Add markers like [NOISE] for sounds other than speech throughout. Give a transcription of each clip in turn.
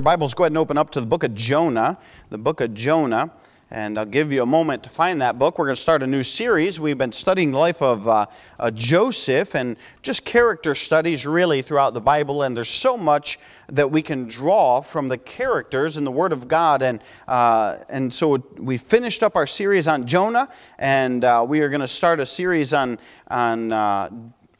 Your Bibles, go ahead and open up to the book of Jonah, the book of Jonah, and I'll give you a moment to find that book. We're going to start a new series. We've been studying the life of uh, uh, Joseph and just character studies really throughout the Bible, and there's so much that we can draw from the characters in the Word of God. And, uh, and so we finished up our series on Jonah, and uh, we are going to start a series on, on uh,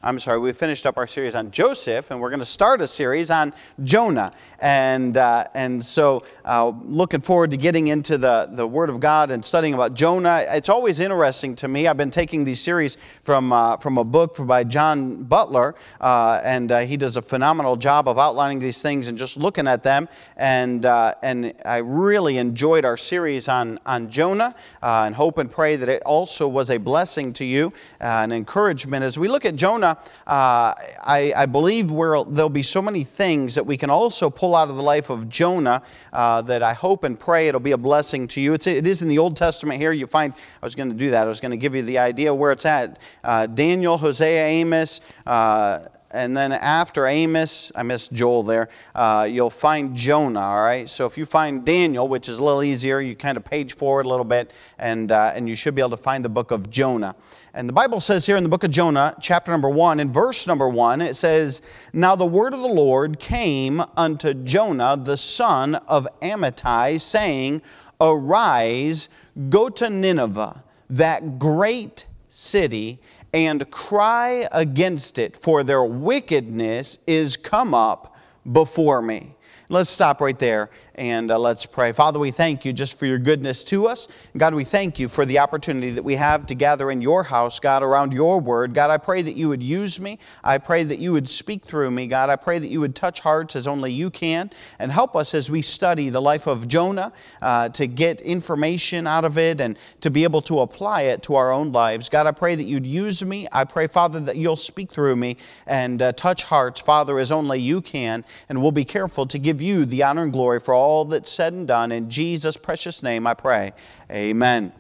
I'm sorry, we finished up our series on Joseph, and we're going to start a series on Jonah. And, uh, and so, uh, looking forward to getting into the, the Word of God and studying about Jonah. It's always interesting to me. I've been taking these series from, uh, from a book by John Butler, uh, and uh, he does a phenomenal job of outlining these things and just looking at them. And, uh, and I really enjoyed our series on, on Jonah, and hope and pray that it also was a blessing to you, an encouragement. As we look at Jonah, uh, I, I, believe where there'll be so many things that we can also pull out of the life of Jonah uh, that I hope and pray it'll be a blessing to you. It's, it is in the Old Testament here. You find, I was going to do that. I was going to give you the idea where it's at. Uh, Daniel, Hosea, Amos, uh, and then after Amos, I missed Joel there, uh, you'll find Jonah, all right? So if you find Daniel, which is a little easier, you kind of page forward a little bit, and, uh, and you should be able to find the book of Jonah. And the Bible says here in the book of Jonah, chapter number one, in verse number one, it says, Now the word of the Lord came unto Jonah, the son of Amittai, saying, Arise, go to Nineveh, that great city, and cry against it, for their wickedness is come up before me. Let's stop right there and uh, let's pray. Father, we thank you just for your goodness to us. God, we thank you for the opportunity that we have to gather in your house, God, around your word. God, I pray that you would use me. I pray that you would speak through me. God, I pray that you would touch hearts as only you can and help us as we study the life of Jonah uh, to get information out of it and to be able to apply it to our own lives. God, I pray that you'd use me. I pray, Father, that you'll speak through me and uh, touch hearts, Father, as only you can. And we'll be careful to give you the honor and glory for all all that's said and done. In Jesus' precious name I pray. Amen.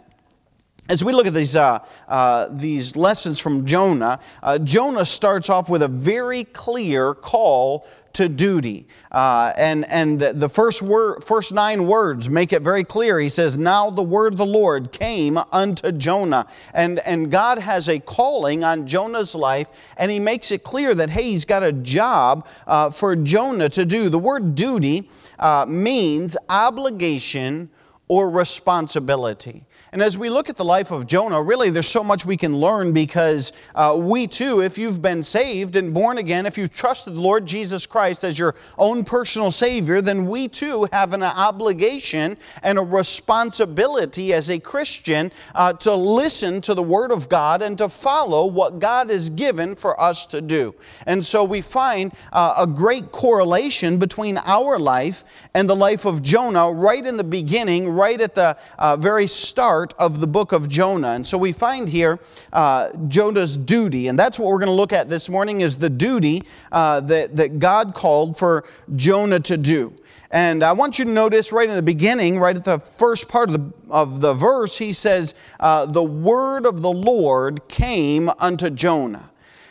As we look at these, uh, uh, these lessons from Jonah, uh, Jonah starts off with a very clear call to duty. Uh, and and the first, word, first nine words make it very clear. He says, Now the word of the Lord came unto Jonah. And, and God has a calling on Jonah's life, and he makes it clear that, hey, he's got a job uh, for Jonah to do. The word duty uh, means obligation or responsibility. And as we look at the life of Jonah, really there's so much we can learn because uh, we too, if you've been saved and born again, if you've trusted the Lord Jesus Christ as your own personal Savior, then we too have an obligation and a responsibility as a Christian uh, to listen to the Word of God and to follow what God has given for us to do. And so we find uh, a great correlation between our life and the life of Jonah right in the beginning, right at the uh, very start part of the book of Jonah. And so we find here uh, Jonah's duty, and that's what we're going to look at this morning is the duty uh, that, that God called for Jonah to do. And I want you to notice right in the beginning, right at the first part of the, of the verse, he says, uh, The word of the Lord came unto Jonah.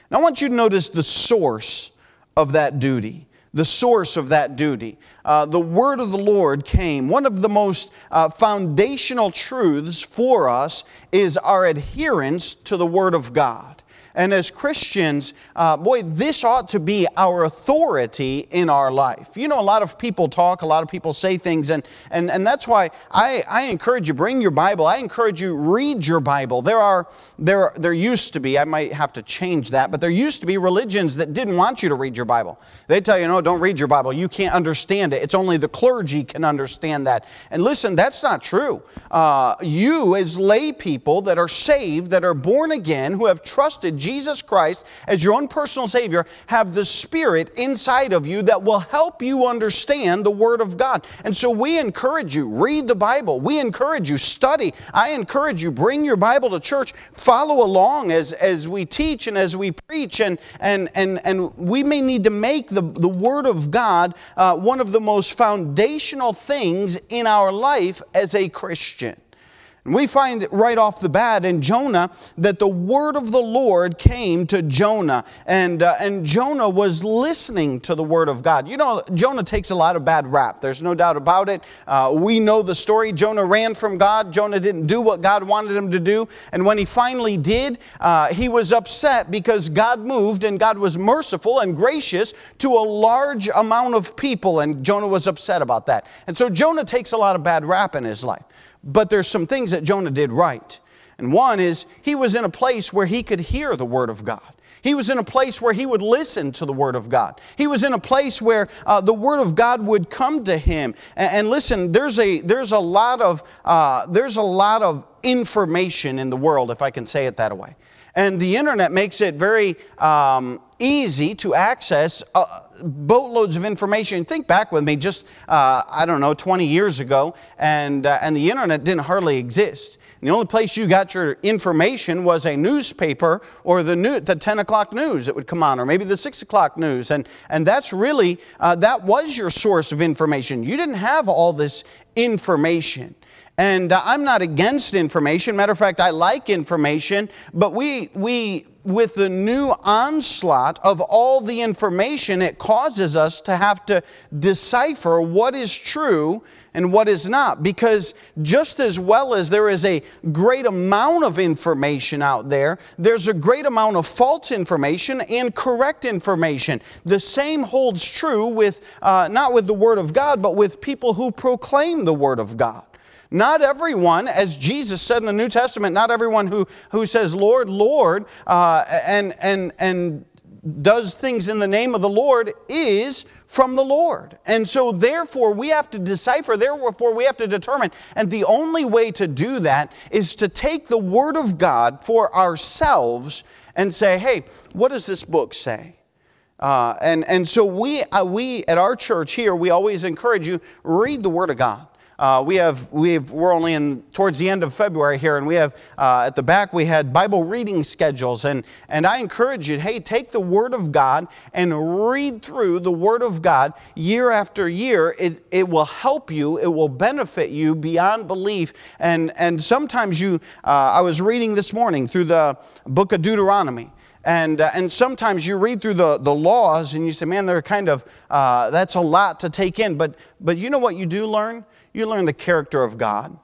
Now I want you to notice the source of that duty the source of that duty. Uh, the word of the Lord came. One of the most uh, foundational truths for us is our adherence to the word of God. And as Christians, uh, boy, this ought to be our authority in our life. You know, a lot of people talk, a lot of people say things, and, and, and that's why I, I encourage you, bring your Bible. I encourage you, read your Bible. There are, there, there used to be, I might have to change that, but there used to be religions that didn't want you to read your Bible. They tell you, no, don't read your Bible. You can't understand it. It's only the clergy can understand that. And listen, that's not true. Uh, you, as lay people that are saved, that are born again, who have trusted Jesus Christ as your own personal Savior, have the Spirit inside of you that will help you understand the Word of God. And so we encourage you, read the Bible. We encourage you, study. I encourage you, bring your Bible to church. Follow along as, as we teach and as we preach. And, and, and, and we may need to make the, the Word of God uh, one of the most foundational things in our life as a Christian. We find right off the bat in Jonah that the word of the Lord came to Jonah, and, uh, and Jonah was listening to the word of God. You know, Jonah takes a lot of bad rap, there's no doubt about it. Uh, we know the story. Jonah ran from God, Jonah didn't do what God wanted him to do, and when he finally did, uh, he was upset because God moved and God was merciful and gracious to a large amount of people, and Jonah was upset about that. And so Jonah takes a lot of bad rap in his life. But there's some things that Jonah did right. And one is he was in a place where he could hear the Word of God. He was in a place where he would listen to the Word of God. He was in a place where uh, the Word of God would come to him. And, and listen, there's a, there's, a lot of, uh, there's a lot of information in the world, if I can say it that way. And the internet makes it very um, easy to access uh, boatloads of information. Think back with me just, uh, I don't know, 20 years ago, and, uh, and the internet didn't hardly exist. And the only place you got your information was a newspaper or the, new, the 10 o'clock news that would come on, or maybe the 6 o'clock news. And, and that's really, uh, that was your source of information. You didn't have all this information. And uh, I'm not against information. Matter of fact, I like information, but we, we, with the new onslaught of all the information, it causes us to have to decipher what is true and what is not. Because just as well as there is a great amount of information out there, there's a great amount of false information and correct information. The same holds true with, uh, not with the Word of God, but with people who proclaim the Word of God. Not everyone, as Jesus said in the New Testament, not everyone who, who says, Lord, Lord, uh, and, and, and does things in the name of the Lord is from the Lord. And so, therefore, we have to decipher, therefore, we have to determine. And the only way to do that is to take the Word of God for ourselves and say, hey, what does this book say? Uh, and, and so we, uh, we at our church here, we always encourage you, read the Word of God. Uh, we have, we have, we're only in towards the end of February here, and we have uh, at the back we had Bible reading schedules, and and I encourage you, hey, take the Word of God and read through the Word of God year after year. It it will help you, it will benefit you beyond belief, and and sometimes you, uh, I was reading this morning through the book of Deuteronomy. And, uh, and sometimes you read through the, the laws and you say, man, they're kind of, uh, that's a lot to take in. But, but you know what you do learn? You learn the character of God.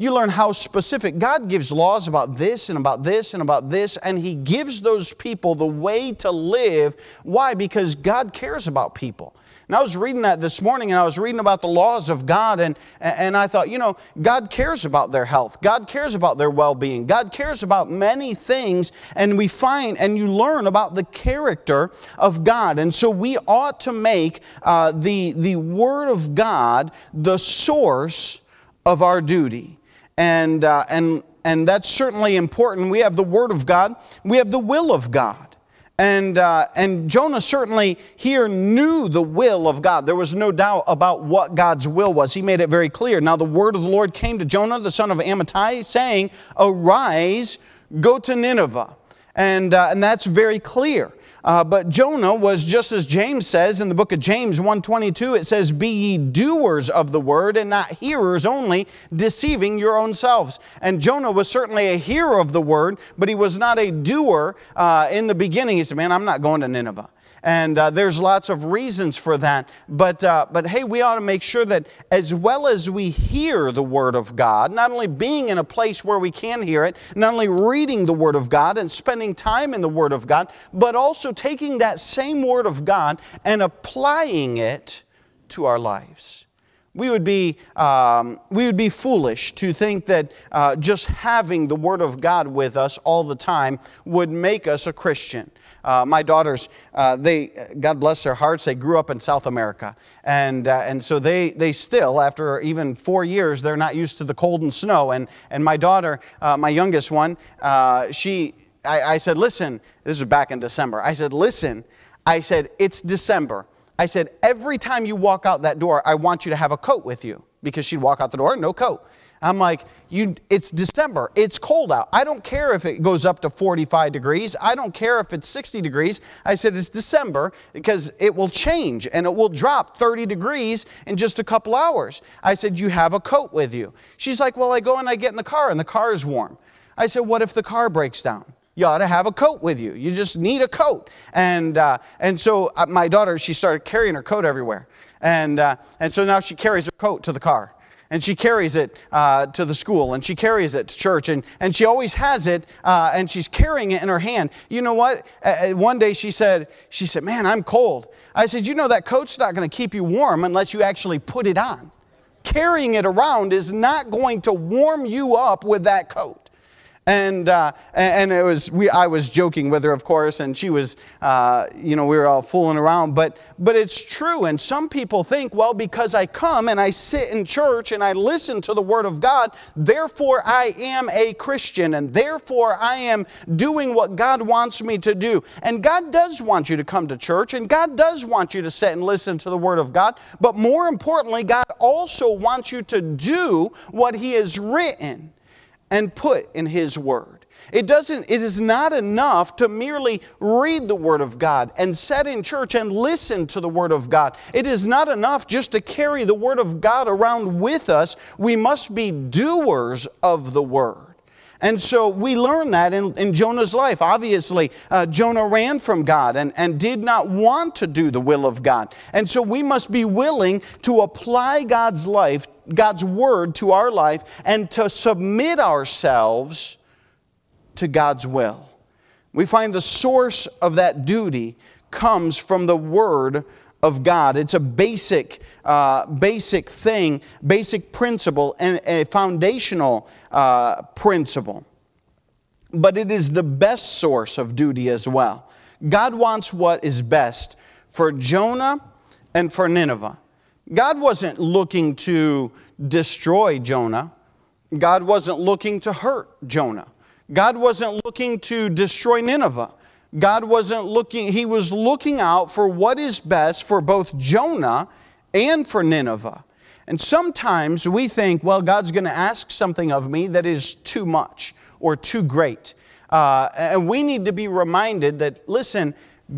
You learn how specific. God gives laws about this and about this and about this, and He gives those people the way to live. Why? Because God cares about people. And I was reading that this morning and I was reading about the laws of God, and, and I thought, you know, God cares about their health. God cares about their well being. God cares about many things, and we find and you learn about the character of God. And so we ought to make uh, the, the Word of God the source of our duty. And, uh, and, and that's certainly important. We have the Word of God, we have the will of God. And, uh, and Jonah certainly here knew the will of God. There was no doubt about what God's will was. He made it very clear. Now, the word of the Lord came to Jonah, the son of Amittai, saying, Arise, go to Nineveh. And, uh, and that's very clear. Uh, but Jonah was just as James says in the book of James 1:22 it says be ye doers of the word and not hearers only deceiving your own selves. And Jonah was certainly a hearer of the word but he was not a doer uh, in the beginning. He said man I'm not going to Nineveh. And uh, there's lots of reasons for that. But, uh, but hey, we ought to make sure that as well as we hear the Word of God, not only being in a place where we can hear it, not only reading the Word of God and spending time in the Word of God, but also taking that same Word of God and applying it to our lives. We would be, um, we would be foolish to think that uh, just having the Word of God with us all the time would make us a Christian. Uh, my daughters, uh, they, God bless their hearts, they grew up in South America. And, uh, and so they, they still, after even four years, they're not used to the cold and snow. And, and my daughter, uh, my youngest one, uh, she, I, I said, listen, this is back in December. I said, listen, I said, it's December. I said, every time you walk out that door, I want you to have a coat with you because she'd walk out the door, no coat. I'm like, you, it's December. It's cold out. I don't care if it goes up to 45 degrees. I don't care if it's 60 degrees. I said it's December because it will change and it will drop 30 degrees in just a couple hours. I said, You have a coat with you. She's like, Well, I go and I get in the car and the car is warm. I said, What if the car breaks down? You ought to have a coat with you. You just need a coat. And, uh, and so uh, my daughter, she started carrying her coat everywhere. And, uh, and so now she carries her coat to the car and she carries it uh, to the school and she carries it to church and, and she always has it uh, and she's carrying it in her hand. You know what? Uh, one day she said she said man i'm cold. I said you know that coat's not going to keep you warm unless you actually put it on. Carrying it around is not going to warm you up with that coat and, uh, and it was, we, I was joking with her, of course, and she was, uh, you know, we were all fooling around. But, but it's true. And some people think, well, because I come and I sit in church and I listen to the Word of God, therefore I am a Christian and therefore I am doing what God wants me to do. And God does want you to come to church and God does want you to sit and listen to the Word of God. But more importantly, God also wants you to do what He has written and put in His Word. It doesn't, it is not enough to merely read the Word of God and sit in church and listen to the Word of God. It is not enough just to carry the Word of God around with us. We must be doers of the Word. And so we learn that in, in Jonah's life. Obviously, uh, Jonah ran from God and, and did not want to do the will of God. And so we must be willing to apply God's life, God's word to our life, and to submit ourselves to God's will. We find the source of that duty comes from the word of God. It's a basic, uh, basic thing, basic principle, and a foundational uh, principle. But it is the best source of duty as well. God wants what is best for Jonah and for Nineveh. God wasn't looking to destroy Jonah. God wasn't looking to hurt Jonah. God wasn't looking to destroy Nineveh. God wasn't looking, He was looking out for what is best for both Jonah and for Nineveh. And sometimes we think, well, God's going to ask something of me that is too much or too great. Uh, and we need to be reminded that, listen,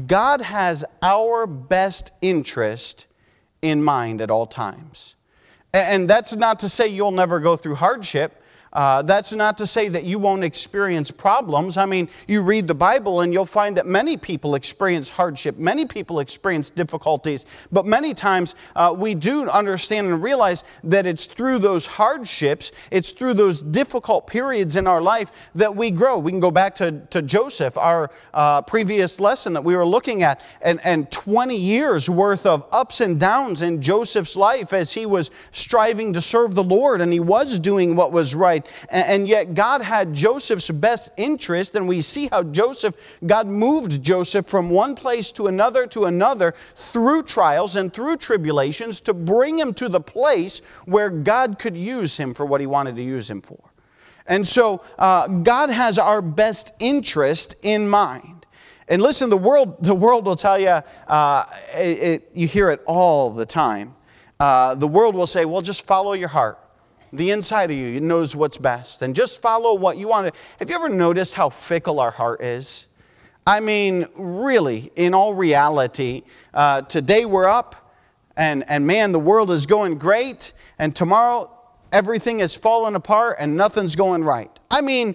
God has our best interest in mind at all times. And that's not to say you'll never go through hardship. Uh, that's not to say that you won't experience problems. I mean, you read the Bible and you'll find that many people experience hardship, many people experience difficulties, but many times uh, we do understand and realize that it's through those hardships, it's through those difficult periods in our life that we grow. We can go back to, to Joseph, our uh, previous lesson that we were looking at, and, and 20 years worth of ups and downs in Joseph's life as he was striving to serve the Lord and he was doing what was right and yet God had Joseph's best interest, and we see how Joseph, God moved Joseph from one place to another to another through trials and through tribulations to bring him to the place where God could use him for what he wanted to use him for. And so uh, God has our best interest in mind. And listen, the world, the world will tell you, uh, it, it, you hear it all the time. Uh, the world will say, well, just follow your heart the inside of you knows what's best. And just follow what you want to. Have you ever noticed how fickle our heart is? I mean, really, in all reality, uh, today we're up, and, and man, the world is going great, and tomorrow everything is falling apart and nothing's going right. I mean,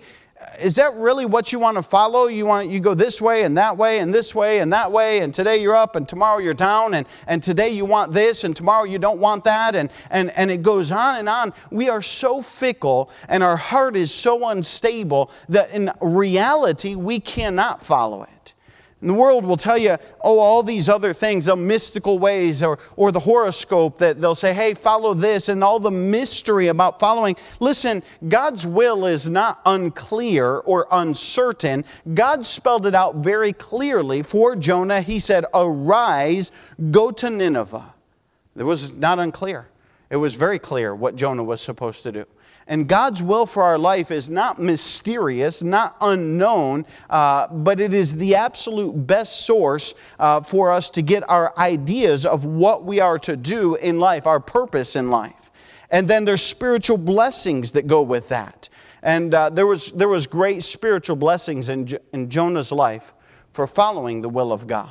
is that really what you want to follow? You want you go this way and that way and this way and that way, and today you're up and tomorrow you're down, and, and today you want this and tomorrow you don't want that, and, and, and it goes on and on. We are so fickle and our heart is so unstable that in reality we cannot follow it. And the world will tell you, oh, all these other things, the mystical ways, or, or the horoscope that they'll say, hey, follow this, and all the mystery about following. Listen, God's will is not unclear or uncertain. God spelled it out very clearly for Jonah. He said, arise, go to Nineveh. It was not unclear, it was very clear what Jonah was supposed to do. And God's will for our life is not mysterious, not unknown, uh, but it is the absolute best source uh, for us to get our ideas of what we are to do in life, our purpose in life. And then there's spiritual blessings that go with that. And uh, there, was, there was great spiritual blessings in, in Jonah's life for following the will of God.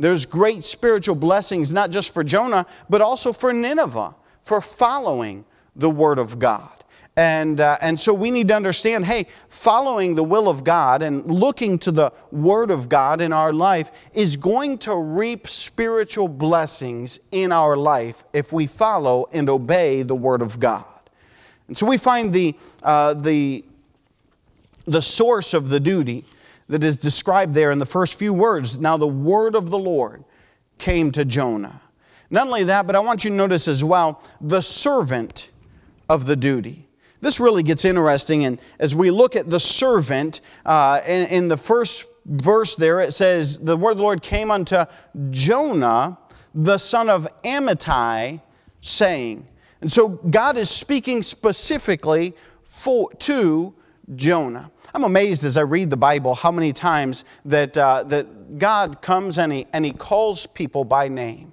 There's great spiritual blessings, not just for Jonah, but also for Nineveh, for following the word of God. And, uh, and so we need to understand hey, following the will of God and looking to the Word of God in our life is going to reap spiritual blessings in our life if we follow and obey the Word of God. And so we find the, uh, the, the source of the duty that is described there in the first few words. Now, the Word of the Lord came to Jonah. Not only that, but I want you to notice as well the servant of the duty. This really gets interesting, and as we look at the servant uh, in, in the first verse there, it says, The word of the Lord came unto Jonah, the son of Amittai, saying. And so God is speaking specifically for, to Jonah. I'm amazed as I read the Bible how many times that, uh, that God comes and he, and he calls people by name.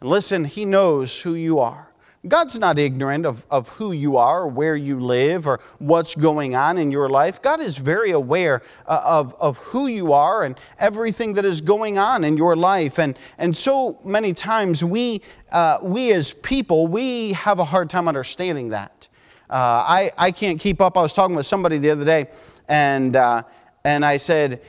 And listen, He knows who you are. God's not ignorant of, of who you are or where you live or what's going on in your life. God is very aware uh, of, of who you are and everything that is going on in your life. And, and so many times we, uh, we as people, we have a hard time understanding that. Uh, I, I can't keep up. I was talking with somebody the other day and, uh, and I said,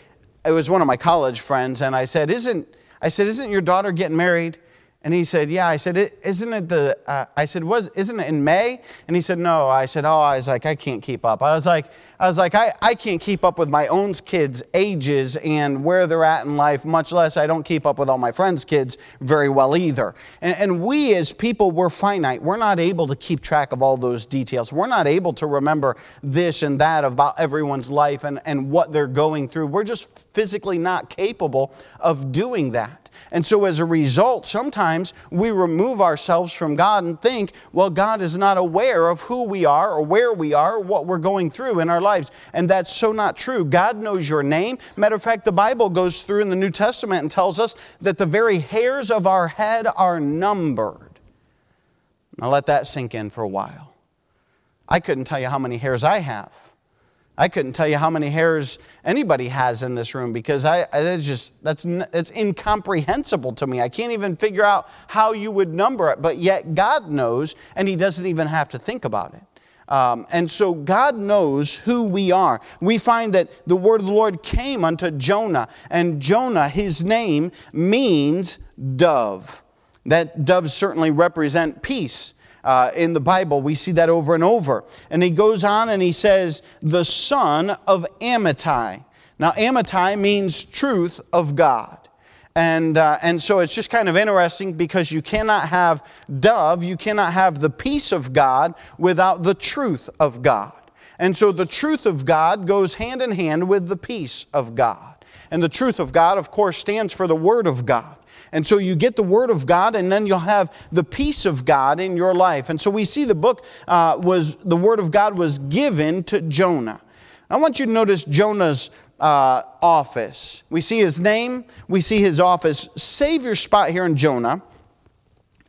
it was one of my college friends, and I said, isn't, I said, isn't your daughter getting married? And he said, Yeah. I said, Isn't it the, uh, I said, was, Isn't it in May? And he said, No. I said, Oh, I was like, I can't keep up. I was like, I was like, I, I can't keep up with my own kids' ages and where they're at in life, much less I don't keep up with all my friends' kids very well either. And, and we as people, we're finite. We're not able to keep track of all those details. We're not able to remember this and that about everyone's life and, and what they're going through. We're just physically not capable of doing that. And so, as a result, sometimes we remove ourselves from God and think, well, God is not aware of who we are or where we are or what we're going through in our lives. And that's so not true. God knows your name. Matter of fact, the Bible goes through in the New Testament and tells us that the very hairs of our head are numbered. Now, let that sink in for a while. I couldn't tell you how many hairs I have. I couldn't tell you how many hairs anybody has in this room because I, it's just that's it's incomprehensible to me. I can't even figure out how you would number it, but yet God knows, and He doesn't even have to think about it. Um, and so God knows who we are. We find that the word of the Lord came unto Jonah, and Jonah, his name means dove. That doves certainly represent peace uh, in the Bible. We see that over and over. And he goes on and he says, the son of Amittai. Now, Amittai means truth of God. And, uh, and so it's just kind of interesting because you cannot have dove, you cannot have the peace of God without the truth of God. And so the truth of God goes hand in hand with the peace of God. And the truth of God, of course, stands for the Word of God. And so you get the Word of God, and then you'll have the peace of God in your life. And so we see the book uh, was, the Word of God was given to Jonah. I want you to notice Jonah's uh, office. We see his name, we see his office. Save your spot here in Jonah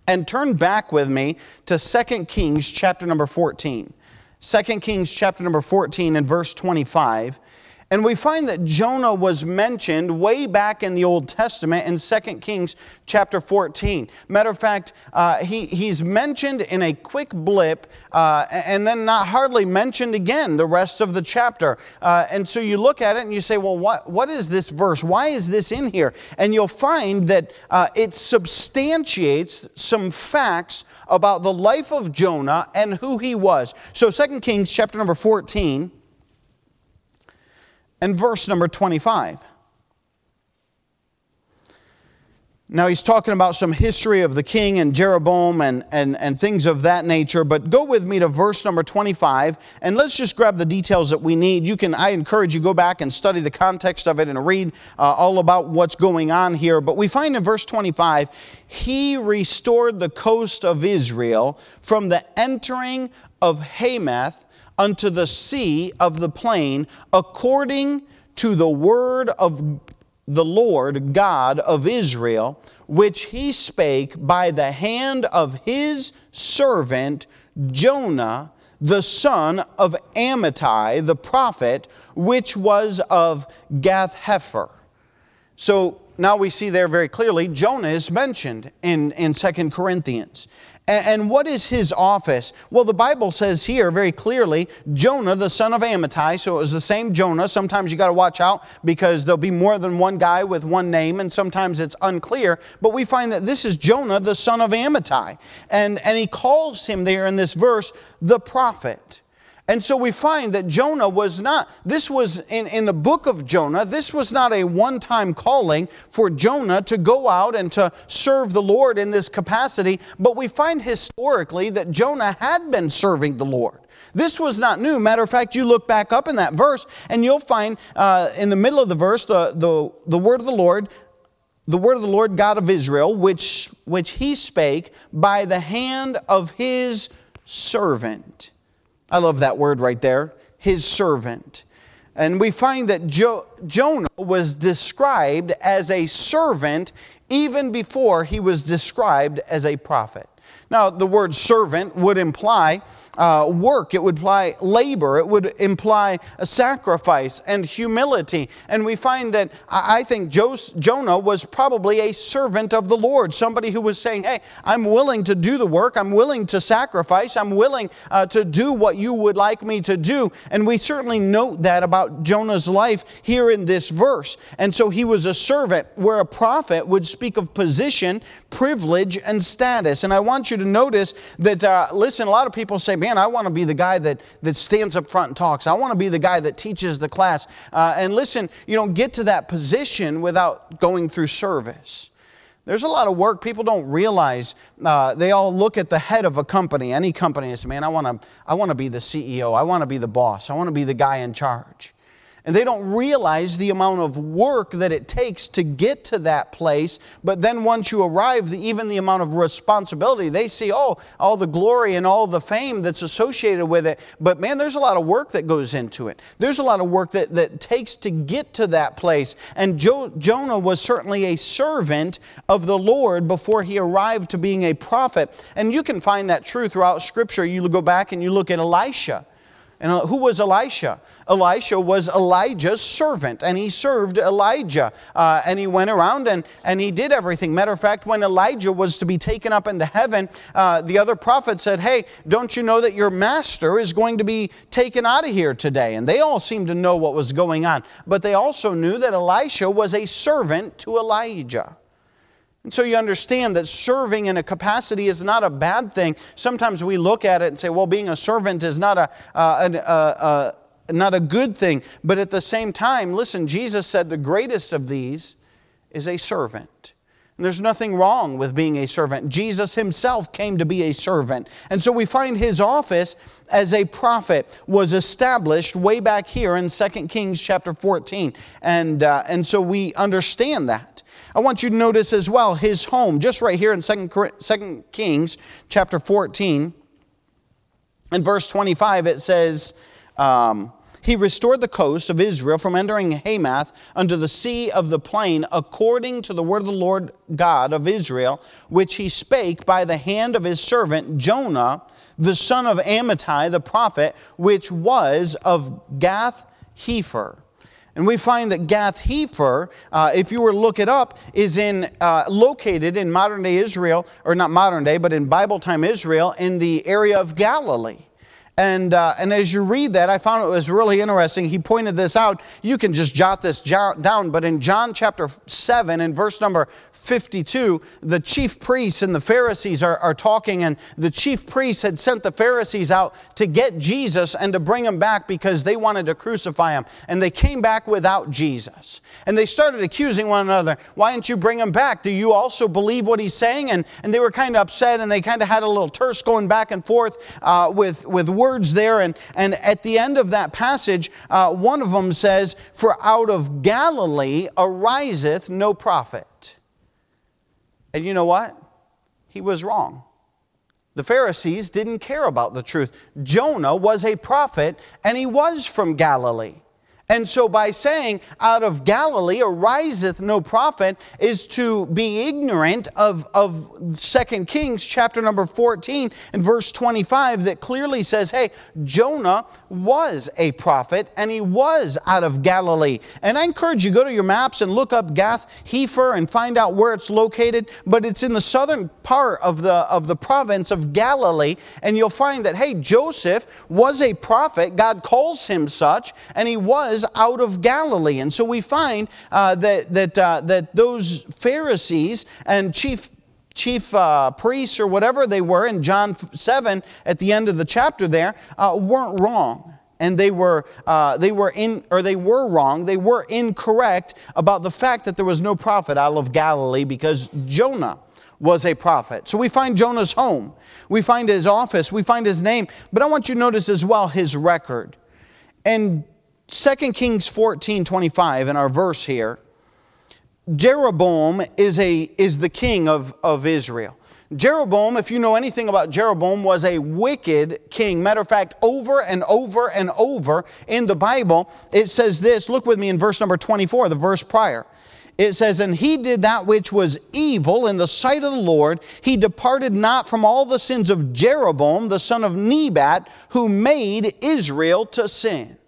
and turn back with me to 2 Kings chapter number 14. 2 Kings chapter number 14 and verse 25. And we find that Jonah was mentioned way back in the Old Testament in 2 Kings chapter 14. Matter of fact, uh, he, he's mentioned in a quick blip uh, and then not hardly mentioned again the rest of the chapter. Uh, and so you look at it and you say, well, what, what is this verse? Why is this in here? And you'll find that uh, it substantiates some facts about the life of Jonah and who he was. So 2 Kings chapter number 14 and verse number 25. Now, he's talking about some history of the king and Jeroboam and, and, and things of that nature, but go with me to verse number 25 and let's just grab the details that we need. You can, I encourage you, go back and study the context of it and read uh, all about what's going on here. But we find in verse 25, he restored the coast of Israel from the entering of Hamath unto the sea of the plain, according to the word of the Lord God of Israel, which he spake by the hand of his servant Jonah, the son of Amittai, the prophet, which was of Gath Hepher. So now we see there very clearly Jonah is mentioned in, in 2 Corinthians. And what is his office? Well, the Bible says here very clearly Jonah, the son of Amittai, so it was the same Jonah. Sometimes you got to watch out because there'll be more than one guy with one name, and sometimes it's unclear. But we find that this is Jonah, the son of Amittai. And, and he calls him there in this verse the prophet. And so we find that Jonah was not, this was in, in the book of Jonah, this was not a one time calling for Jonah to go out and to serve the Lord in this capacity, but we find historically that Jonah had been serving the Lord. This was not new. Matter of fact, you look back up in that verse and you'll find uh, in the middle of the verse the, the, the word of the Lord, the word of the Lord God of Israel, which, which he spake by the hand of his servant. I love that word right there, his servant. And we find that jo- Jonah was described as a servant even before he was described as a prophet. Now, the word servant would imply uh, work, it would imply labor, it would imply a sacrifice and humility. And we find that I think Jonah was probably a servant of the Lord, somebody who was saying, Hey, I'm willing to do the work, I'm willing to sacrifice, I'm willing uh, to do what you would like me to do. And we certainly note that about Jonah's life here in this verse. And so he was a servant, where a prophet would speak of position, privilege, and status. And I want you to notice that, uh, listen, a lot of people say, Man, man, I want to be the guy that, that stands up front and talks. I want to be the guy that teaches the class. Uh, and listen, you don't get to that position without going through service. There's a lot of work people don't realize. Uh, they all look at the head of a company, any company, and say, man, I want to I wanna be the CEO. I want to be the boss. I want to be the guy in charge. And they don't realize the amount of work that it takes to get to that place. But then once you arrive, even the amount of responsibility, they see, oh, all the glory and all the fame that's associated with it. But man, there's a lot of work that goes into it. There's a lot of work that, that takes to get to that place. And jo- Jonah was certainly a servant of the Lord before he arrived to being a prophet. And you can find that true throughout Scripture. You go back and you look at Elisha. And uh, who was Elisha? Elisha was Elijah's servant, and he served Elijah. Uh, and he went around and, and he did everything. Matter of fact, when Elijah was to be taken up into heaven, uh, the other prophet said, Hey, don't you know that your master is going to be taken out of here today? And they all seemed to know what was going on. But they also knew that Elisha was a servant to Elijah. And so you understand that serving in a capacity is not a bad thing. Sometimes we look at it and say, well, being a servant is not a, uh, uh, uh, not a good thing. But at the same time, listen, Jesus said the greatest of these is a servant. And there's nothing wrong with being a servant. Jesus himself came to be a servant. And so we find his office as a prophet was established way back here in 2 Kings chapter 14. And, uh, and so we understand that. I want you to notice as well his home, just right here in 2 Kings chapter 14. In verse 25, it says, um, He restored the coast of Israel from entering Hamath unto the sea of the plain, according to the word of the Lord God of Israel, which he spake by the hand of his servant Jonah, the son of Amittai, the prophet, which was of Gath Hepher. And we find that Gath Hepher, uh, if you were to look it up, is in, uh, located in modern day Israel, or not modern day, but in Bible time Israel, in the area of Galilee. And, uh, and as you read that, I found it was really interesting. He pointed this out. You can just jot this down, but in John chapter 7, in verse number 52, the chief priests and the Pharisees are, are talking, and the chief priests had sent the Pharisees out to get Jesus and to bring him back because they wanted to crucify him. And they came back without Jesus. And they started accusing one another. Why didn't you bring him back? Do you also believe what he's saying? And, and they were kind of upset, and they kind of had a little terse going back and forth uh, with, with words words there. And, and at the end of that passage, uh, one of them says, For out of Galilee ariseth no prophet. And you know what? He was wrong. The Pharisees didn't care about the truth. Jonah was a prophet, and he was from Galilee. And so, by saying, out of Galilee ariseth no prophet, is to be ignorant of, of 2 Kings chapter number 14 and verse 25 that clearly says, hey, Jonah was a prophet and he was out of Galilee. And I encourage you, go to your maps and look up Gath Hepher and find out where it's located. But it's in the southern part of the, of the province of Galilee. And you'll find that, hey, Joseph was a prophet. God calls him such, and he was was out of Galilee. And so we find uh, that, that, uh, that those Pharisees and chief chief uh, priests or whatever they were in John 7 at the end of the chapter there uh, weren't wrong. And they were, uh, they were in, or they were wrong. They were incorrect about the fact that there was no prophet out of Galilee because Jonah was a prophet. So we find Jonah's home, we find his office, we find his name, but I want you to notice as well his record. And 2 Kings 14 25 in our verse here, Jeroboam is, a, is the king of, of Israel. Jeroboam, if you know anything about Jeroboam, was a wicked king. Matter of fact, over and over and over in the Bible, it says this. Look with me in verse number 24, the verse prior. It says, And he did that which was evil in the sight of the Lord. He departed not from all the sins of Jeroboam, the son of Nebat, who made Israel to sin.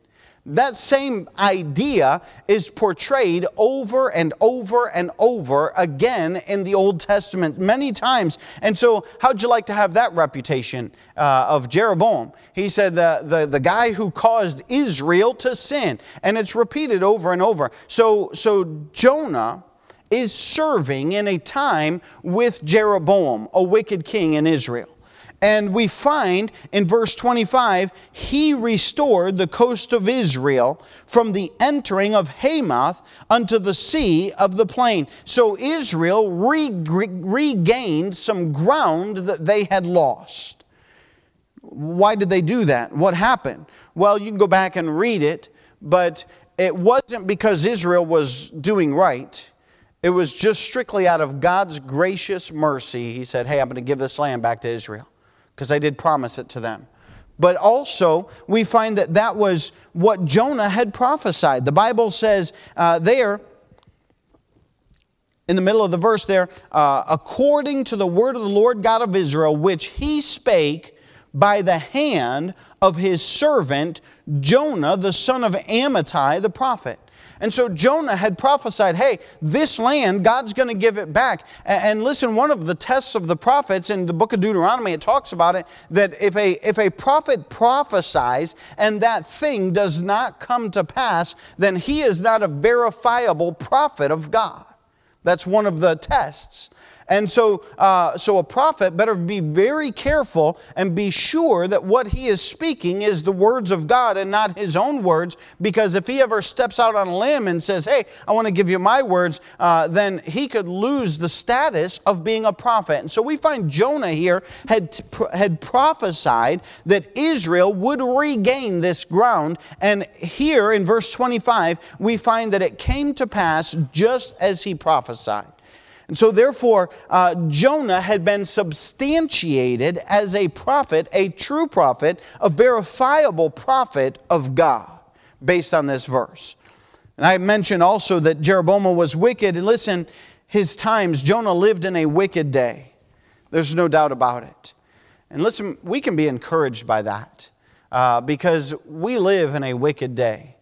That same idea is portrayed over and over and over again in the Old Testament many times. And so, how'd you like to have that reputation uh, of Jeroboam? He said, the, the, the guy who caused Israel to sin. And it's repeated over and over. So, so Jonah is serving in a time with Jeroboam, a wicked king in Israel. And we find in verse 25, he restored the coast of Israel from the entering of Hamath unto the sea of the plain. So Israel re- regained some ground that they had lost. Why did they do that? What happened? Well, you can go back and read it, but it wasn't because Israel was doing right. It was just strictly out of God's gracious mercy. He said, Hey, I'm going to give this land back to Israel because I did promise it to them. But also, we find that that was what Jonah had prophesied. The Bible says uh, there, in the middle of the verse there, uh, according to the word of the Lord God of Israel, which he spake by the hand of his servant Jonah, the son of Amittai, the prophet. And so Jonah had prophesied, hey, this land, God's going to give it back. And listen, one of the tests of the prophets in the book of Deuteronomy, it talks about it that if a, if a prophet prophesies and that thing does not come to pass, then he is not a verifiable prophet of God. That's one of the tests. And so, uh, so a prophet better be very careful and be sure that what he is speaking is the words of God and not his own words, because if he ever steps out on a limb and says, Hey, I want to give you my words, uh, then he could lose the status of being a prophet. And so we find Jonah here had, had prophesied that Israel would regain this ground. And here in verse 25, we find that it came to pass just as he prophesied. And so, therefore, uh, Jonah had been substantiated as a prophet, a true prophet, a verifiable prophet of God, based on this verse. And I mentioned also that Jeroboam was wicked. And listen, his times, Jonah lived in a wicked day. There's no doubt about it. And listen, we can be encouraged by that uh, because we live in a wicked day.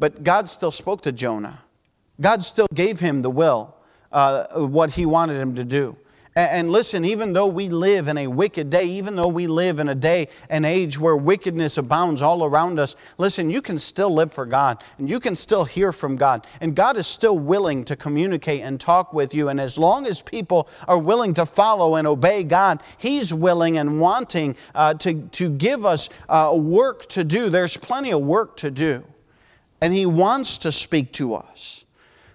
But God still spoke to Jonah, God still gave him the will uh, what he wanted him to do. And listen, even though we live in a wicked day, even though we live in a day an age where wickedness abounds all around us, listen, you can still live for God and you can still hear from God. And God is still willing to communicate and talk with you. And as long as people are willing to follow and obey God, He's willing and wanting uh, to, to give us uh, work to do. There's plenty of work to do. And He wants to speak to us.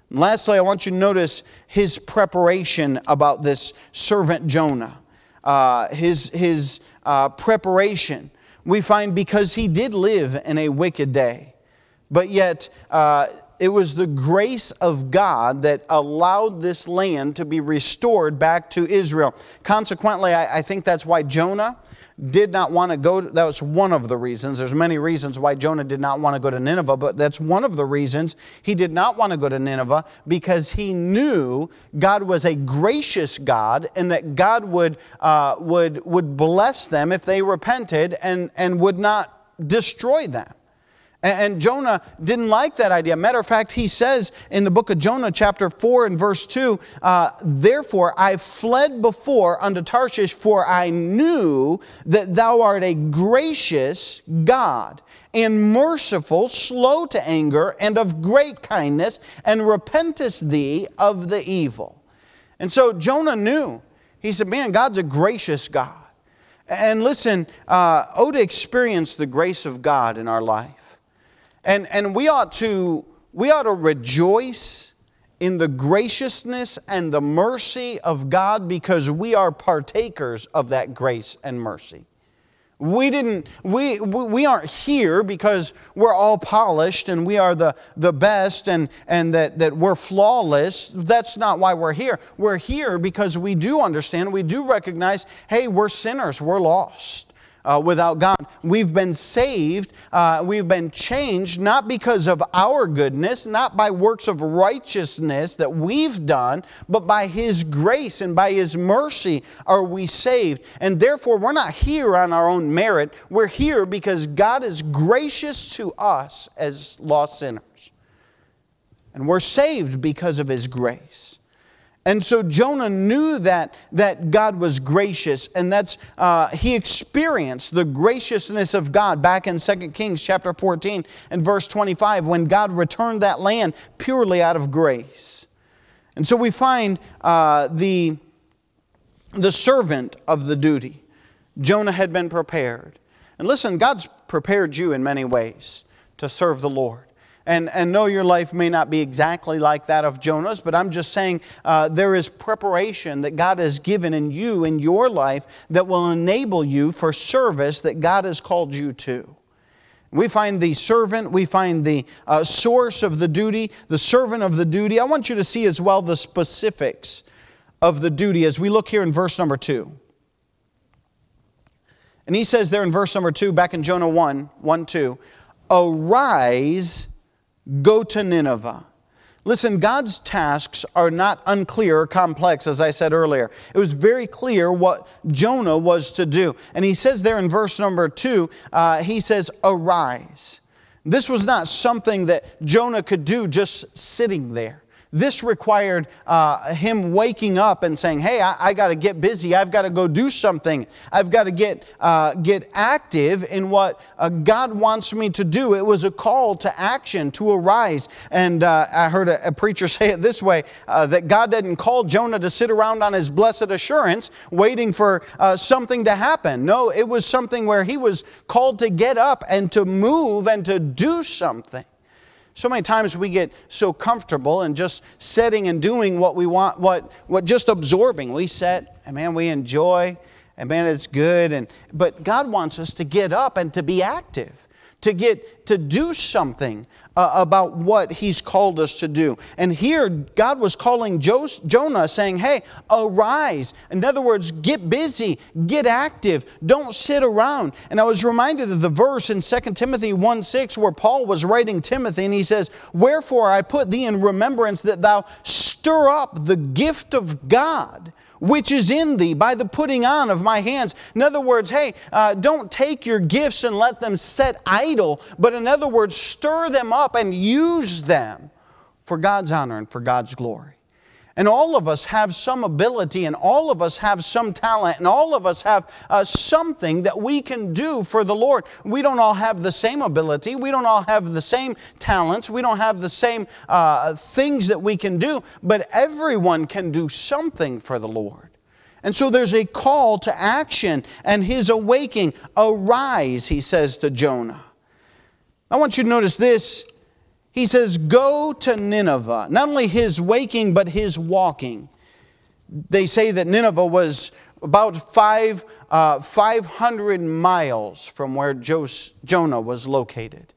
And lastly, I want you to notice his preparation about this servant Jonah. Uh, his his uh, preparation. We find because he did live in a wicked day, but yet uh, it was the grace of God that allowed this land to be restored back to Israel. Consequently, I, I think that's why Jonah did not want to go, to, that was one of the reasons. There's many reasons why Jonah did not want to go to Nineveh, but that's one of the reasons he did not want to go to Nineveh because he knew God was a gracious God and that God would, uh, would, would bless them if they repented and, and would not destroy them. And Jonah didn't like that idea. Matter of fact, he says in the book of Jonah, chapter 4 and verse 2, uh, Therefore I fled before unto Tarshish, for I knew that thou art a gracious God and merciful, slow to anger, and of great kindness, and repentest thee of the evil. And so Jonah knew. He said, Man, God's a gracious God. And listen, uh, to experience the grace of God in our life. And, and we, ought to, we ought to rejoice in the graciousness and the mercy of God because we are partakers of that grace and mercy. We didn't, we, we aren't here because we're all polished and we are the, the best and, and that, that we're flawless. That's not why we're here. We're here because we do understand, we do recognize, hey, we're sinners, we're lost uh, without God. We've been saved, uh, we've been changed, not because of our goodness, not by works of righteousness that we've done, but by His grace and by His mercy are we saved. And therefore, we're not here on our own merit. We're here because God is gracious to us as lost sinners. And we're saved because of His grace. And so Jonah knew that, that God was gracious, and that's uh, he experienced the graciousness of God back in 2 Kings chapter 14 and verse 25 when God returned that land purely out of grace. And so we find uh, the, the servant of the duty. Jonah had been prepared. And listen, God's prepared you in many ways to serve the Lord and, and know your life may not be exactly like that of Jonah's, but I'm just saying uh, there is preparation that God has given in you, in your life, that will enable you for service that God has called you to. We find the servant, we find the uh, source of the duty, the servant of the duty. I want you to see as well the specifics of the duty as we look here in verse number two. And he says there in verse number two, back in Jonah 1 1 2, arise Go to Nineveh. Listen, God's tasks are not unclear or complex, as I said earlier. It was very clear what Jonah was to do. And he says there in verse number two, uh, he says, Arise. This was not something that Jonah could do just sitting there. This required uh, him waking up and saying, Hey, I, I got to get busy. I've got to go do something. I've got to get, uh, get active in what uh, God wants me to do. It was a call to action, to arise. And uh, I heard a, a, preacher [LAUGHS] say it this way uh, that God didn't call Jonah to sit around on his blessed assurance waiting for uh, something to happen. No, it was something where he was called to get up and to move and to do something. So many times we get so comfortable and just sitting and doing what we want, what, what just absorbing. We sit, and man, we enjoy, and man, it's good. And, but God wants us to get up and to be active to get to do something uh, about what he's called us to do. And here, God was calling Jonah, saying, Hey, arise. In other words, get busy, get active, don't sit around. And I was reminded of the verse in 2 Timothy 1 6 where Paul was writing Timothy, and he says, Wherefore I put thee in remembrance that thou stir up the gift of God which is in thee by the putting on of my hands. In other words, hey, uh, don't take your gifts and let them set idle, but in other words, stir them up and use them for God's honor and for God's glory. And all of us have some ability, and all of us have some talent, and all of us have uh, something that we can do for the Lord. We don't all have the same ability, we don't all have the same talents, we don't have the same uh, things that we can do, but everyone can do something for the Lord. And so there's a call to action and his awaking. Arise, he says to Jonah. I want you to notice this he says, Go to Nineveh. Not only his waking, but his walking. They say that Nineveh was about five, uh, 500 miles from where Jonah was located.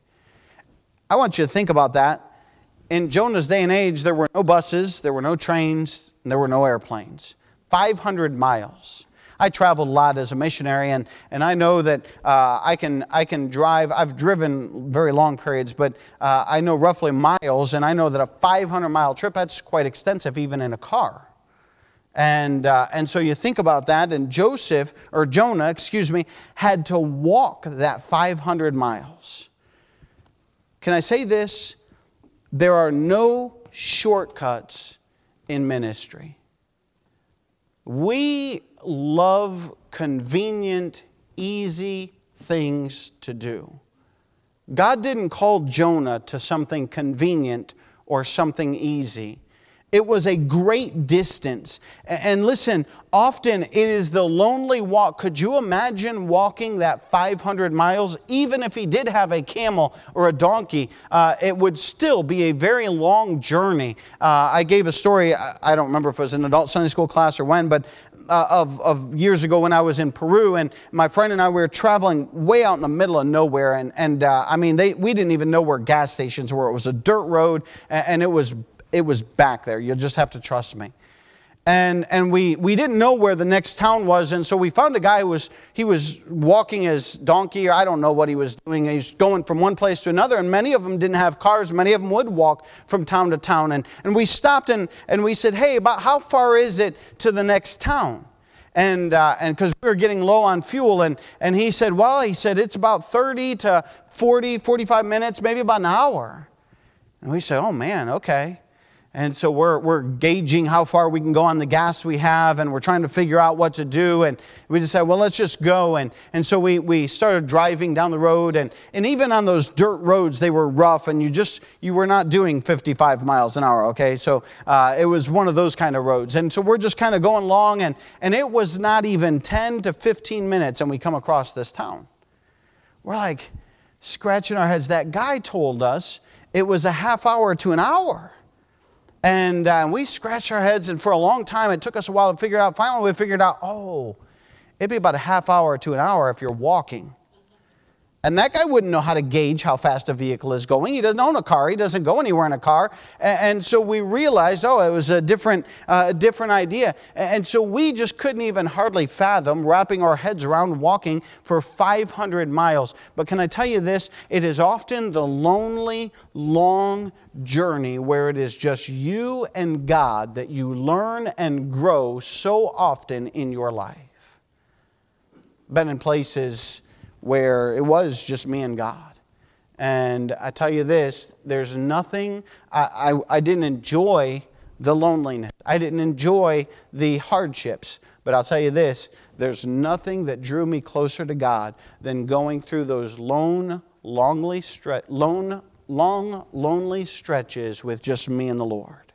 I want you to think about that. In Jonah's day and age, there were no buses, there were no trains, there were no airplanes. 500 miles. I traveled a lot as a missionary, and, and I know that uh, I, can, I can drive. I've driven very long periods, but uh, I know roughly miles, and I know that a 500 mile trip, that's quite extensive even in a car. And, uh, and so you think about that, and Joseph, or Jonah, excuse me, had to walk that 500 miles. Can I say this? There are no shortcuts in ministry. We love convenient, easy things to do. God didn't call Jonah to something convenient or something easy. It was a great distance. And listen, often it is the lonely walk. Could you imagine walking that 500 miles? Even if he did have a camel or a donkey, uh, it would still be a very long journey. Uh, I gave a story, I don't remember if it was an adult Sunday school class or when, but uh, of, of years ago when I was in Peru, and my friend and I we were traveling way out in the middle of nowhere, and, and uh, I mean, they, we didn't even know where gas stations were. It was a dirt road, and, and it was it was back there. You'll just have to trust me. And, and we, we didn't know where the next town was, and so we found a guy who was, he was walking his donkey, or I don't know what he was doing. He's going from one place to another, and many of them didn't have cars. Many of them would walk from town to town. And, and we stopped and, and we said, hey, about how far is it to the next town? and uh, and because we were getting low on fuel and and he said well he said it's about 30 to 40 45 minutes maybe about an hour and we said oh man okay and so we're, we're gauging how far we can go on the gas we have, and we're trying to figure out what to do. And we decided, well, let's just go. And, and so we, we started driving down the road. And, and even on those dirt roads, they were rough, and you just, you were not doing 55 miles an hour, okay? So uh, it was one of those kind of roads. And so we're just kind of going along, and, and it was not even 10 to 15 minutes, and we come across this town. We're like scratching our heads. That guy told us it was a half hour to an hour. And uh, we scratched our heads, and for a long time, it took us a while to figure it out. Finally, we figured out, oh, it'd be about a half hour to an hour if you're walking. And that guy wouldn't know how to gauge how fast a vehicle is going. He doesn't own a car. He doesn't go anywhere in a car. And, so we realized, oh, it was a different, uh, different idea. And so we just couldn't even hardly fathom wrapping our heads around walking for 500 miles. But can I tell you this? It is often the lonely, long journey where it is just you and God that you learn and grow so often in your life. Been in places where it was just me and God. And I tell you this there's nothing, I, I, I, didn't enjoy the loneliness, I didn't enjoy the hardships. But I'll tell you this there's nothing that drew me closer to God than going through those lone, longly stre- lone, long, lonely stretches with just me and the Lord.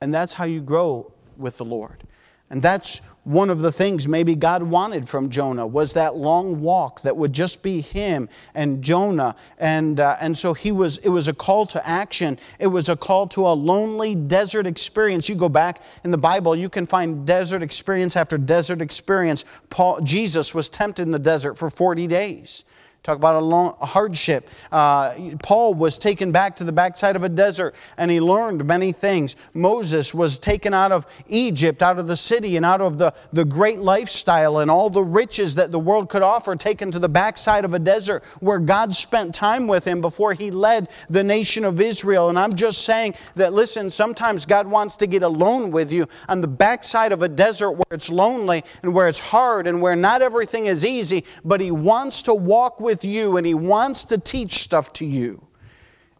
And that's how you grow with the Lord. And that's one of the things maybe God wanted from Jonah was that long walk that would just be him and Jonah. And, uh, and so he was, it was a call to action. It was a call to a lonely desert experience. You go back in the Bible, you can find desert experience after desert experience. Paul, Jesus was tempted in the desert for 40 days. Talk about a, long, a hardship. Uh, Paul was taken back to the backside of a desert and he learned many things. Moses was taken out of Egypt, out of the city, and out of the, the great lifestyle and all the riches that the world could offer, taken to the backside of a desert where God spent time with him before he led the nation of Israel. And I'm just saying that, listen, sometimes God wants to get alone with you on the backside of a desert where it's lonely and where it's hard and where not everything is easy, but he wants to walk with with you and He wants to teach stuff to you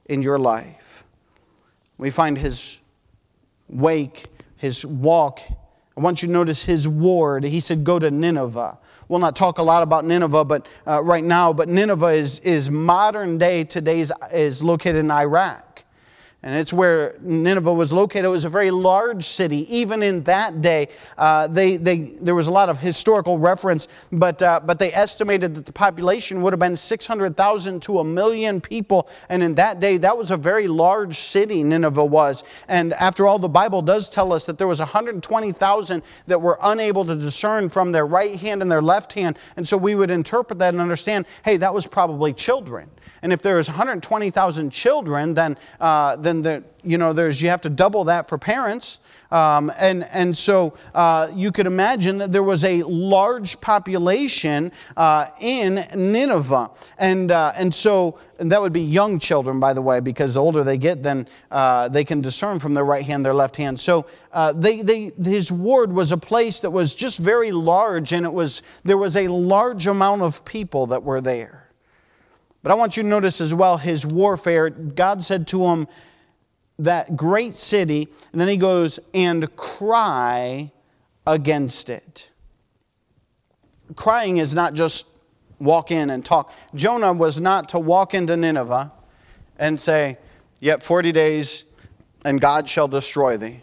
in your life. We find His wake, His walk. I want you to notice His ward. He said, Go to Nineveh. We'll not talk a lot about Nineveh but, uh, right now, but Nineveh is, is modern day, today's is located in Iraq. And it's where Nineveh was located. It was a very large city. Even in that day, uh, they, they, there was a lot of historical reference, but, uh, but they estimated that the population would have been 600,000 to a million people. And in that day, that was a very large city, Nineveh was. And after all, the Bible does tell us that there was 120,000 that were unable to discern from their right hand and their left hand. And so we would interpret that and understand hey, that was probably children. And if there is 120,000 children, then, uh, then the, you know, there's, you have to double that for parents. Um, and, and so uh, you could imagine that there was a large population uh, in Nineveh. And, uh, and so and that would be young children, by the way, because the older they get, then uh, they can discern from their right hand, their left hand. So uh, they, they, his ward was a place that was just very large, and it was, there was a large amount of people that were there. But I want you to notice as well his warfare. God said to him, that great city, and then he goes, and cry against it. Crying is not just walk in and talk. Jonah was not to walk into Nineveh and say, Yet 40 days and God shall destroy thee.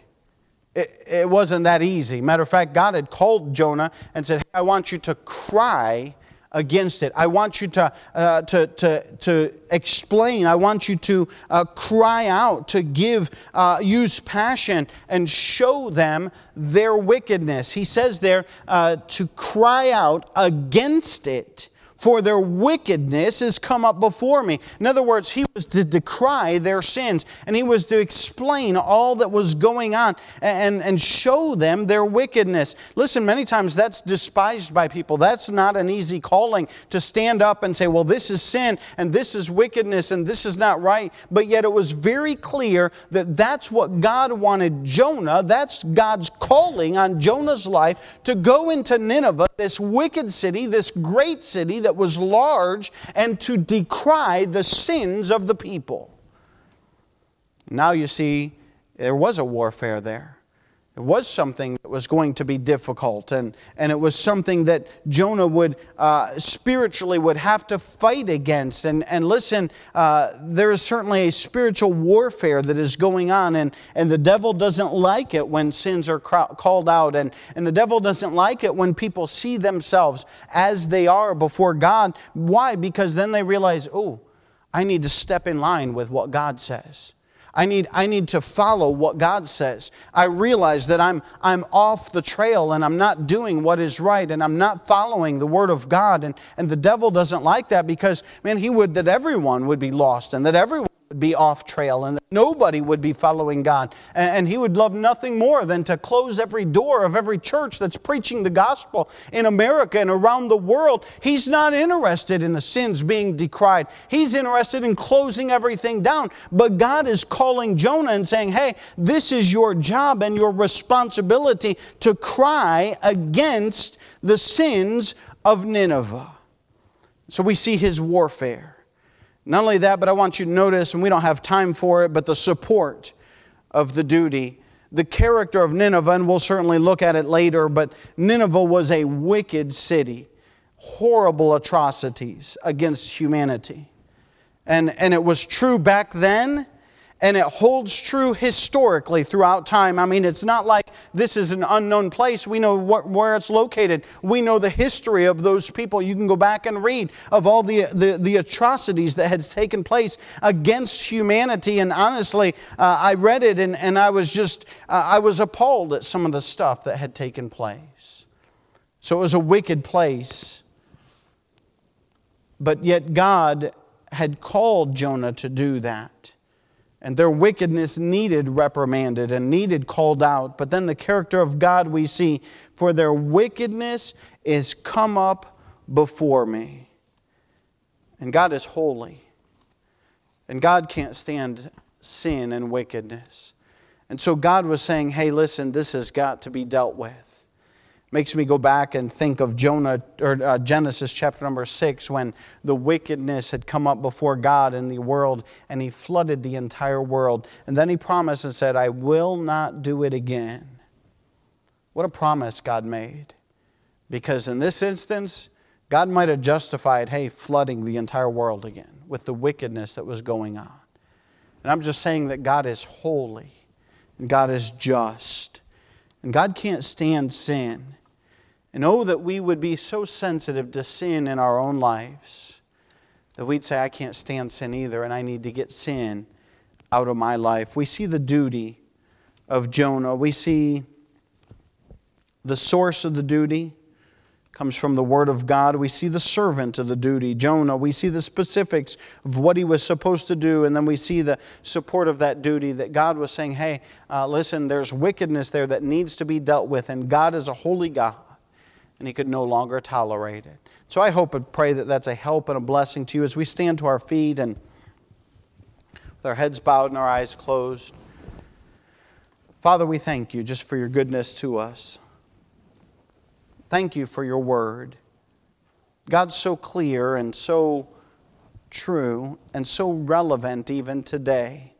It, it wasn't that easy. Matter of fact, God had called Jonah and said, I want you to cry against it. I want you to, uh, to, to, to explain. I want you to uh, cry out, to give, uh, use passion, and show them their wickedness. He says there uh, to cry out against it for their wickedness is come up before me. In other words, he was to decry their sins, and he was to explain all that was going on and, and show them their wickedness. Listen, many times that's despised by people. That's not an easy calling to stand up and say, well, this is sin, and this is wickedness, and this is not right. But yet it was very clear that that's what God wanted Jonah, that's God's calling on Jonah's life to go into Nineveh, this wicked city, this great city that was large and to decry the sins of the people. Now you see, there was a warfare there. It was something that was going to be difficult, and, and it was something that Jonah would uh, spiritually would have to fight against. And, and listen, uh, there is certainly a spiritual warfare that is going on, and, and the devil doesn't like it when sins are called out, and, and the devil doesn't like it when people see themselves as they are before God. Why? Because then they realize, oh, I need to step in line with what God says. I need, I need to follow what God says. I realize that I'm, I'm off the trail and I'm not doing what is right and I'm not following the Word of God. And, and the devil doesn't like that because, man, he would that everyone would be lost and that everyone be off trail and nobody would be following God. And, he would love nothing more than to close every door of every church that's preaching the gospel in America and around the world. He's not interested in the sins being decried, he's interested in closing everything down. But God is calling Jonah and saying, hey, this is your job and your responsibility to cry against the sins of Nineveh. So we see his warfare. Not only that, but I want you to notice, and we don't have time for it, but the support of the duty. The character of Nineveh, and we'll certainly look at it later, but Nineveh was a wicked city, horrible atrocities against humanity. And, and it was true back then, and it holds true historically throughout time. I mean, it's not like this is an unknown place. We know what, where it's located. We know the history of those people. You can go back and read of all the, the, the atrocities that had taken place against humanity. And honestly, uh, I read it and, and I was just, uh, I was appalled at some of the stuff that had taken place. So it was a wicked place. But yet God had called Jonah to do that and their wickedness needed reprimanded and needed called out. But then the character of God we see, for their wickedness is come up before me. And God is holy. And God can't stand sin and wickedness. And so God was saying, hey, listen, this has got to be dealt with makes me go back and think of Jonah or uh, Genesis chapter number 6 when the wickedness had come up before God in the world and he flooded the entire world and then he promised and said I will not do it again. What a promise God made. Because in this instance God might have justified hey flooding the entire world again with the wickedness that was going on. And I'm just saying that God is holy and God is just. And God can't stand sin. And oh, that we would be so sensitive to sin in our own lives that we'd say, I can't stand sin either, and I need to get sin out of my life. We see the duty of Jonah. We see the source of the duty comes from the Word of God. We see the servant of the duty, Jonah. We see the specifics of what he was supposed to do, and then we see the support of that duty that God was saying, hey, uh, listen, there's wickedness there that needs to be dealt with, and God is a holy God, and he could no longer tolerate it. So I hope and pray that that's a help and a blessing to you as we stand to our feet and with our heads bowed and our eyes closed. Father, we thank you just for your goodness to us. Thank you for your word. God's so clear and so true and so relevant even today.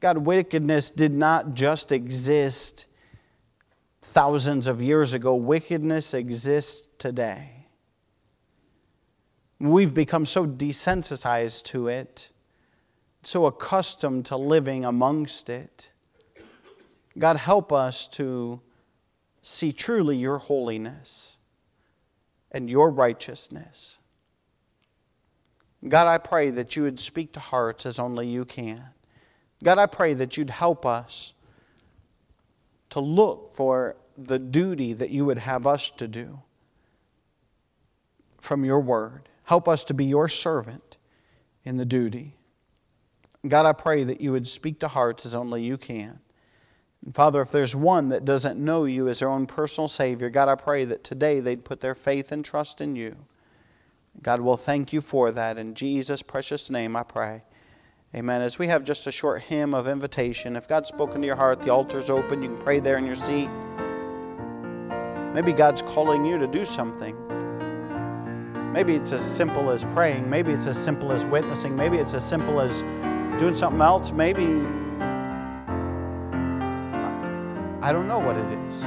God, wickedness did not just exist thousands of years ago, wickedness exists today. We've become so desensitized to it, so accustomed to living amongst it. God, help us to see truly your holiness and your righteousness. God, I pray that you would speak to hearts as only you can. God, I pray that you'd help us to look for the duty that you would have us to do from your word. Help us to be your servant in the duty. God, I pray that you would speak to hearts as only you can. And Father, if there's one that doesn't know you as their own personal Savior, God, I pray that today they'd put their faith and trust in you. God will thank you for that. In Jesus' precious name, I pray. Amen. As we have just a short hymn of invitation, if God's spoken to your heart, the altar's open. You can pray there in your seat. Maybe God's calling you to do something. Maybe it's as simple as praying. Maybe it's as simple as witnessing. Maybe it's as simple as doing something else. Maybe I don't know what it is.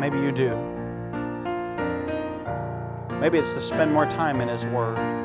Maybe you do. Maybe it's to spend more time in His Word.